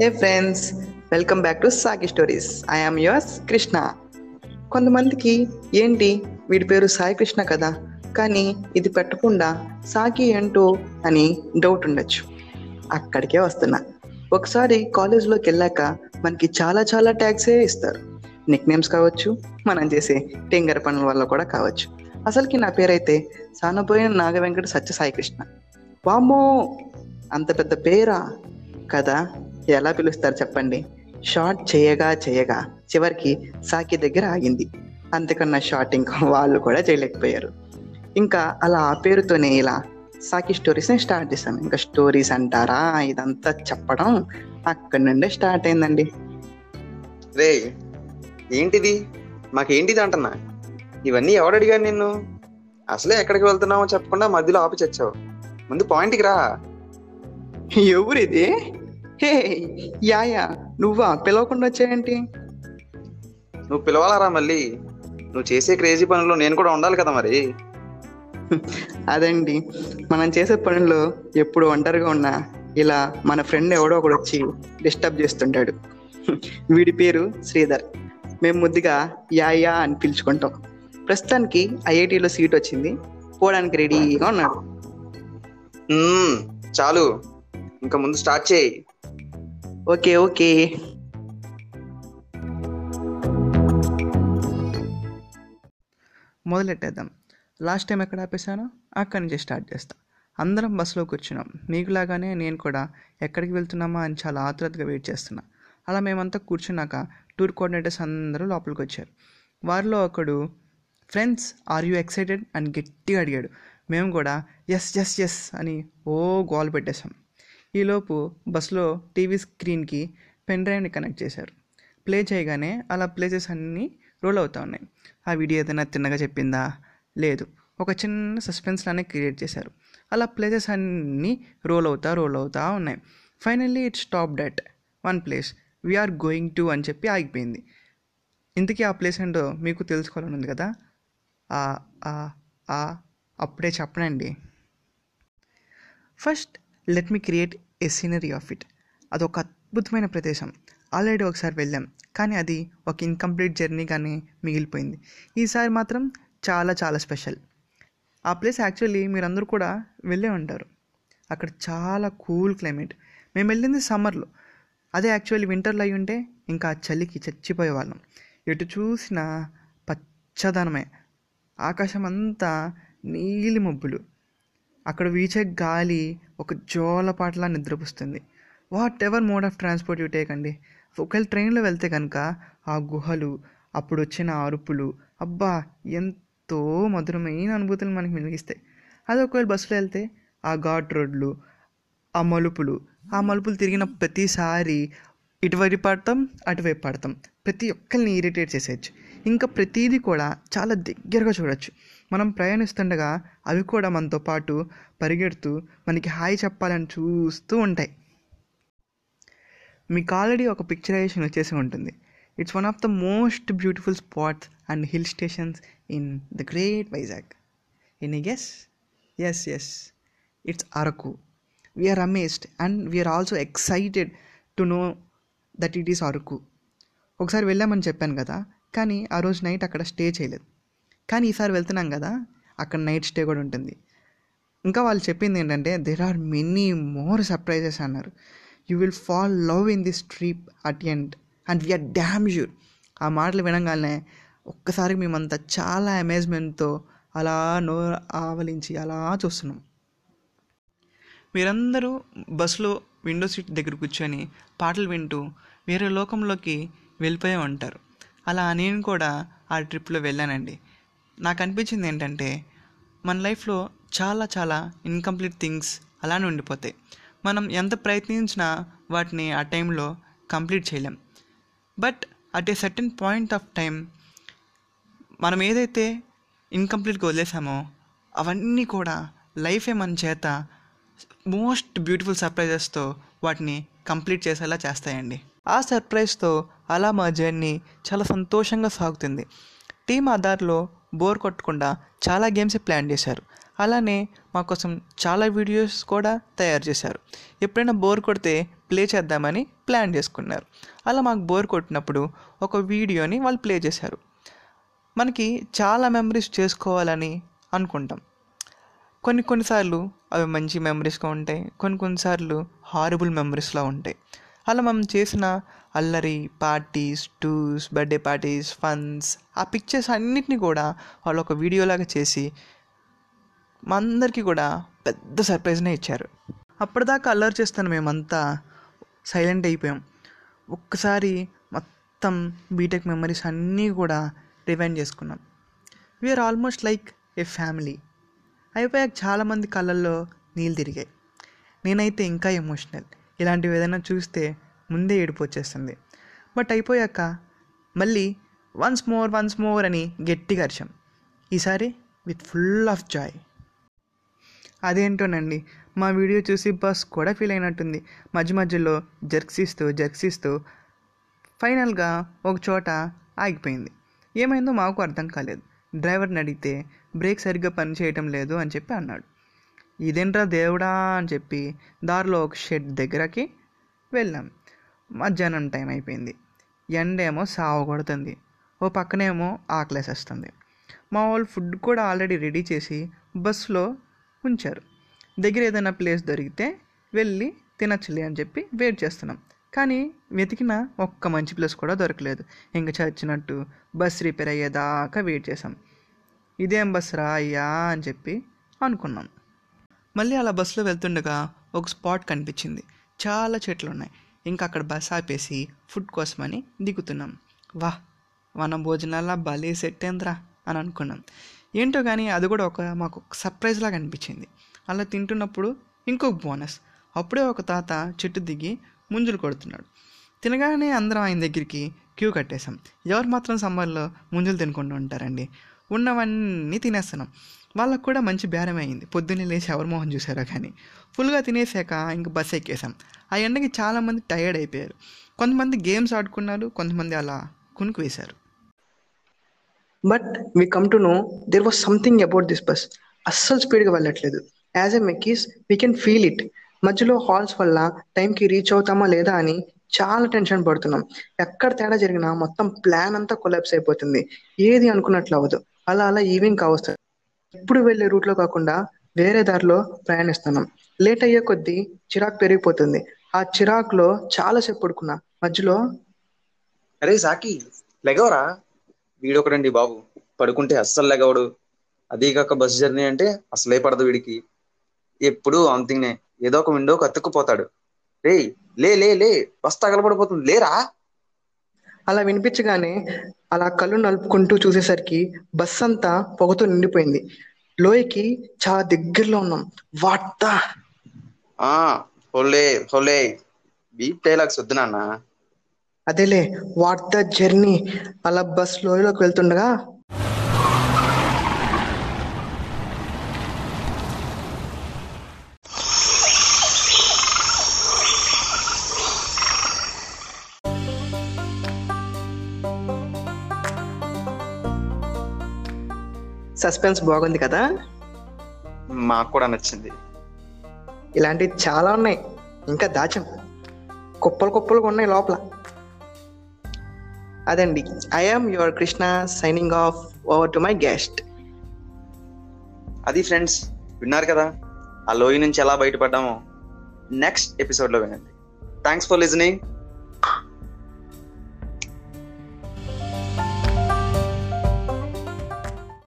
Hey friends welcome back to Saki stories I am yours Krishna కొంతమందికి ఏంటి? వీడి పేరు సాయి కృష్ణ కదా. కానీ ఇది పెట్టకుండా సాకి ఏంటో అని డౌట్ ఉండొచ్చు. అక్కడికే వస్తున్నా. ఒకసారి కాలేజ్లోకి వెళ్ళాక మనకి చాలా చాలా ట్యాగ్సే ఇస్తారు. నిక్ నేమ్స్ కావచ్చు మనం చేసే టెంగర పనుల వల్ల కూడా కావచ్చు. అసలుకి నా పేరైతే నాగ నాగవెంకట సత్య సాయి కృష్ణ. వామ్మో! అంత పెద్ద పేరా? కదా? ఎలా పిలుస్తారు చెప్పండి? షార్ట్ చేయగా చేయగా చివరికి సాకి దగ్గర ఆగింది. అంతకన్నా షార్ట్ ఇంకా వాళ్ళు కూడా చేయలేకపోయారు. ఇంకా అలా ఆ పేరుతోనే ఇలా సాకి స్టోరీస్ని స్టార్ట్ చేశాను ఇంకా స్టోరీస్ అంటారా? ఇదంతా చెప్పడం అక్కడి నుండే స్టార్ట్ అయిందండి. రే ఏంటిది? మాకేంటిది అంటున్నా? ఇవన్నీ ఎవడు అడిగాడు నిన్ను? అసలే ఎక్కడికి వెళ్తున్నావో చెప్పకుండా మధ్యలో ఆపి చచ్చావు. ముందు పాయింట్కి రా. ఎవరిది? హే యాయా నువ్వా? పిలవకుండా వచ్చాయంటి నువ్వు పిలవాలరా మళ్ళీ? నువ్వు చేసే క్రేజీ పనుల్లో నేను కూడా ఉండాలి కదా మరి. అదండి. మనం చేసే పనుల్లో ఎప్పుడు ఒంటరిగా ఉన్నా ఇలా మన ఫ్రెండ్ ఎవడో ఒకడు వచ్చి డిస్టర్బ్ చేస్తుంటాడు. వీడి పేరు శ్రీధర్. మేము ముద్దుగా యాయా అని పిలుచుకుంటాం. ప్రస్తుతానికి ఐఐటిలో సీట్ వచ్చింది. పోవడానికి రెడీగా ఉన్నాడు. చాలు. ఇంకా ముందు స్టార్ట్ చేయి. ఓకే ఓకే మొదలెట్టేద్దాం. లాస్ట్ టైం ఎక్కడ ఆపేసానో అక్కడి నుంచి స్టార్ట్ చేస్తా. అందరం బస్సులో కూర్చున్నాం. మీకులాగానే నేను కూడా ఎక్కడికి వెళ్తున్నామా అని చాలా ఆతురతగా వెయిట్ చేస్తున్నా. అలా మేమంతా కూర్చున్నాక టూర్ కోఆర్డినేటర్స్ అందరూ లోపలికి వచ్చారు వారిలో ఒకడు ఫ్రెండ్స్ ఆర్ యూ ఎక్సైటెడ్ అని గట్టిగా అడిగాడు. మేము కూడా ఎస్ ఎస్ ఎస్ అని ఓ గోల్ పెట్టేశాం. ఈలోపు బస్సులో టీవీ స్క్రీన్కి పెన్ డ్రైవ్ని కనెక్ట్ చేశారు. ప్లే చేయగానే అలా ప్లేసెస్ అన్నీ రోల్ అవుతూ ఉన్నాయి. ఆ వీడియో ఏదైనా తిన్నగా చెప్పిందా? లేదు. ఒక చిన్న సస్పెన్స్ లానే క్రియేట్ చేశారు. అలా ప్లేసెస్ అన్నీ రోల్ అవుతా రోల్ అవుతా ఉన్నాయి. Finally it stop at one place. We are going to అని చెప్పి ఆగిపోయింది. ఇంతకీ ఆ ప్లేస్ ఏంటో మీకు తెలుసుకోవాలని ఉంది కదా? ఆ అప్పుడే చెప్పనండి. First let me create a scenery of it అదొక అద్భుతమైన ప్రదేశం. ఆల్రెడీ ఒకసారి వెళ్ళాం. కానీ అది ఒక ఇన్కంప్లీట్ జర్నీగానే మిగిలిపోయింది. ఈసారి మాత్రం చాలా చాలా స్పెషల్ ఆ ప్లేస్ యాక్చువల్లీ మీరందరూ కూడా వెళ్ళే ఉంటారు. అక్కడ చాలా కూల్ క్లైమేట్ మేము వెళ్ళింది సమ్మర్లో అదే యాక్చువల్లీ వింటర్లో అయి ఉంటే ఇంకా ఆ చలికి చచ్చిపోయే వాళ్ళం. ఎటు చూసినా పచ్చదనమే. ఆకాశం అంతా నీలి మబ్బులు అక్కడ వీచే గాలి ఒక జోలపాటలా నిద్రపుస్తుంది. Whatever mode of transport you take అండి? ఒకవేళ ట్రైన్లో వెళ్తే కనుక ఆ గుహలు అప్పుడు వచ్చిన అరుపులు అబ్బా ఎంతో మధురమైన అనుభూతులు మనకి మిలిగిస్తాయి అదే ఒకవేళ బస్సులో వెళ్తే ఆ ఘాట్ రోడ్లు ఆ మలుపులు ఆ మలుపులు తిరిగిన ప్రతిసారి ఇటువైపు పడతాం అటువైపు పడతాం. ప్రతి ఒక్కరిని ఇరిటేట్ చేసేయచ్చు. ఇంకా ప్రతీదీ కూడా చాలా దగ్గరగా చూడొచ్చు. మనం ప్రయాణిస్తుండగా అవి కూడా మనతో పాటు పరిగెడుతూ మనకి హాయ్ చెప్పాలని చూస్తూ ఉంటాయి. మీకు ఆల్రెడీ ఒక పిక్చరైజేషన్ వచ్చేసి ఉంటుంది. It's one of the most beautiful spots and hill stations in the great Vizag in guess yes yes it's Araku we are amazed and we are also excited to know that it is Araku ఒకసారి వెళ్ళామని చెప్పాను కదా కానీ ఆ రోజు night అక్కడ stay చేయలేదు. కానీ ఈసారి వెళ్తున్నాం కదా అక్కడ నైట్ స్టే కూడా ఉంటుంది. ఇంకా వాళ్ళు చెప్పింది ఏంటంటే there are many more surprises అన్నారు. You will fall love in this trip at end and we are damn sure ఆ మాటలు వినగానే ఒక్కసారి మేమంతా చాలా అమేజ్మెంట్తో అలా నో ఆవలించి అలా చూస్తున్నాం. మీరందరూ బస్సులో విండో సీట్ దగ్గర కూర్చొని పాటలు వింటూ వేరే లోకంలోకి వెళ్ళిపోయే ఉంటారు అలా నేను కూడా ఆ ట్రిప్లో వెళ్ళానండి. నాకు అనిపించింది ఏంటంటే మన లైఫ్లో చాలా చాలా ఇన్కంప్లీట్ థింగ్స్ అలానే ఉండిపోతాయి. మనం ఎంత ప్రయత్నించినా వాటిని ఆ టైంలో కంప్లీట్ చేయలేం. But at a certain point of time మనం ఏదైతే ఇన్కంప్లీట్గా వదిలేసామో అవన్నీ కూడా లైఫే మన చేత మోస్ట్ బ్యూటిఫుల్ సర్ప్రైజెస్తో వాటిని కంప్లీట్ చేసేలా చేస్తాయండి. ఆ సర్ప్రైజ్తో అలా మా జర్నీ చాలా సంతోషంగా సాగుతుంది. టీం ఆధార్లో బోర్ కొట్టకుండా చాలా గేమ్స్ ప్లాన్ చేశారు. అలానే మా కోసం చాలా వీడియోస్ కూడా తయారు చేశారు. ఎప్పుడైనా బోర్ కొడితే ప్లే చేద్దామని ప్లాన్ చేసుకున్నారు. అలా మాకు బోర్ కొట్టినప్పుడు ఒక వీడియోని వాళ్ళు ప్లే చేశారు. మనకి చాలా మెమరీస్ చేసుకోవాలని అనుకుంటాం. కొన్ని కొన్నిసార్లు అవి మంచి మెమరీస్గా ఉంటాయి. కొన్ని కొన్నిసార్లు హారబుల్ మెమరీస్లో ఉంటాయి. అలా మనం చేసిన అల్లరి parties tours birthday parties funs ఆ పిక్చర్స్ అన్నిటిని కూడా వాళ్ళు ఒక వీడియోలాగా చేసి మా అందరికీ కూడా పెద్ద సర్ప్రైజ్నే ఇచ్చారు. అప్పటిదాకా అల్లరి చేస్తాను మేమంతా సైలెంట్ అయిపోయాం. ఒక్కసారి మొత్తం బీటెక్ మెమరీస్ అన్నీ కూడా రివైండ్ చేసుకున్నాం. We are almost like a family అయిపోయాక చాలామంది కళ్ళల్లో నీళ్ళు తిరిగాయి. నేనైతే ఇంకా ఎమోషనల్. ఇలాంటివి ఏదైనా చూస్తే ముందే ఏడుపు వచ్చేస్తుంది. బట్ అయిపోయాక మళ్ళీ వన్స్ మోర్ వన్స్ మోర్ అని గట్టిగా అరిచాం. ఈసారి విత్ ఫుల్ ఆఫ్ జాయ్ అదేంటోనండి మా వీడియో చూసి బస్ కూడా ఫీల్ అయినట్టుంది. మధ్య మధ్యలో జర్క్సిస్తూ జర్క్సిస్తూ ఫైనల్గా ఒక చోట ఆగిపోయింది. ఏమైందో మాకు అర్థం కాలేదు. డ్రైవర్ని అడిగితే బ్రేక్ సరిగ్గా పని చేయటం లేదు అని చెప్పి అన్నాడు. ఇదేంట్రా దేవుడా అని చెప్పి దారిలో ఒక షెడ్ దగ్గరకి వెళ్ళాం. మధ్యాహ్నం టైం అయిపోయింది. ఎండేమో సావ కొడుతుంది. ఓ పక్కనేమో ఆకలేసేస్తుంది. మా వాళ్ళు ఫుడ్ కూడా ఆల్రెడీ రెడీ చేసి బస్సులో ఉంచారు. దగ్గర ఏదైనా ప్లేస్ దొరికితే వెళ్ళి తినచ్చులే అని చెప్పి వెయిట్ చేస్తున్నాం. కానీ వెతికిన ఒక్క మంచి ప్లేస్ కూడా దొరకలేదు. ఇంకా చచ్చినట్టు బస్ రిపేర్ అయ్యేదాకా వెయిట్ చేసాం ఇదేం బస్ రా అయ్యా అని చెప్పి అనుకున్నాం. మళ్ళీ అలా బస్సులో వెళ్తుండగా ఒక స్పాట్ కనిపించింది. చాలా చెట్లు ఉన్నాయి ఇంకా అక్కడ బస్ ఆపేసి ఫుడ్ కోసమని దిగుతున్నాం. వాహ్! మన భోజనాల భలే సెట్ ఏంద్రా అని అనుకున్నాం. ఏంటో కానీ అది కూడా ఒక మాకు ఒక సర్ప్రైజ్లా కనిపించింది. అలా తింటున్నప్పుడు ఇంకొక బోనస్. అప్పుడే ఒక తాత చెట్టు దిగి ముంజులు కొడుతున్నాడు. తినగానే అందరం ఆయన దగ్గరికి క్యూ కట్టేశాం. ఎవరు మాత్రం సమ్మర్లో ముంజులు తినకుండా ఉంటారండి. ఉన్నవన్నీ తినేస్తున్నాం. వాళ్ళకు కూడా మంచి బేరం అయింది. పొద్దున్నే లేచి ఎవరి చూసారా చూసారో కానీ. ఫుల్గా తినేసాక ఇంక బస్ ఎక్కేసాం. ఆ ఎండకి చాలామంది టైర్డ్ అయిపోయారు. కొంతమంది గేమ్స్ ఆడుకున్నారు కొంతమంది అలా కునుకు వేశారు. But we come to know there was something about this bus అస్సలు స్పీడ్గా వెళ్ళట్లేదు. యాజ్ ఎ మెక్కీస్ వీ కెన్ ఫీల్ ఇట్ మధ్యలో హాల్స్ వల్ల టైంకి రీచ్ అవుతామా లేదా అని చాలా టెన్షన్ పడుతున్నాం. ఎక్కడ తేడా జరిగినా మొత్తం ప్లాన్ అంతా కొలాప్స్ అయిపోతుంది. ఏది అనుకున్నట్లు అవ్వదు. అలా అలా ఈవినింగ్ కావస్తుంది ఎప్పుడు వెళ్ళే రూట్లో కాకుండా వేరే దారిలో ప్రయాణిస్తున్నాం. లేట్ అయ్యే కొద్దీ చిరాకు పెరిగిపోతుంది. ఆ చిరాకులో చాలాసేపు పడుకున్నా. మధ్యలో అరే సాకి లెగవరా? వీడొకడండి బాబు. పడుకుంటే అస్సలు లెగవడు. అదీ కాక బస్ జర్నీ అంటే అసలే పడదు వీడికి. ఎప్పుడు అంతింగ్నే ఏదో ఒక విండో కత్తుక్కుపోతాడు రే లే లే లే బస్ తగలబడిపోతుంది. లేరా? అలా వినిపించగానే అలా కళ్ళు నలుపుకుంటూ చూసేసరికి బస్ అంతా పొగతో నిండిపోయింది. లోయకి చాలా దగ్గరలో ఉన్నాం. వాట్ ఆ హోలే హోలే. బీప్ డైలాగ్స్ వద్దు నాన్న. అదేలే వాట్ ద జర్నీ అలా బస్ లోయలోకి వెళ్తుండగా సస్పెన్స్ బాగుంది కదా? మాకు కూడా నచ్చింది. ఇలాంటివి చాలా ఉన్నాయి. ఇంకా దాచం. కుప్పలు కుప్పలుగా ఉన్నాయి లోపల. అదండి. I'm your Krishna signing off over to my guest అది ఫ్రెండ్స్ విన్నారు కదా? ఆ లోయ నుంచి ఎలా బయటపడ్డామో. నెక్స్ట్ ఎపిసోడ్లో వినండి. Thanks for listening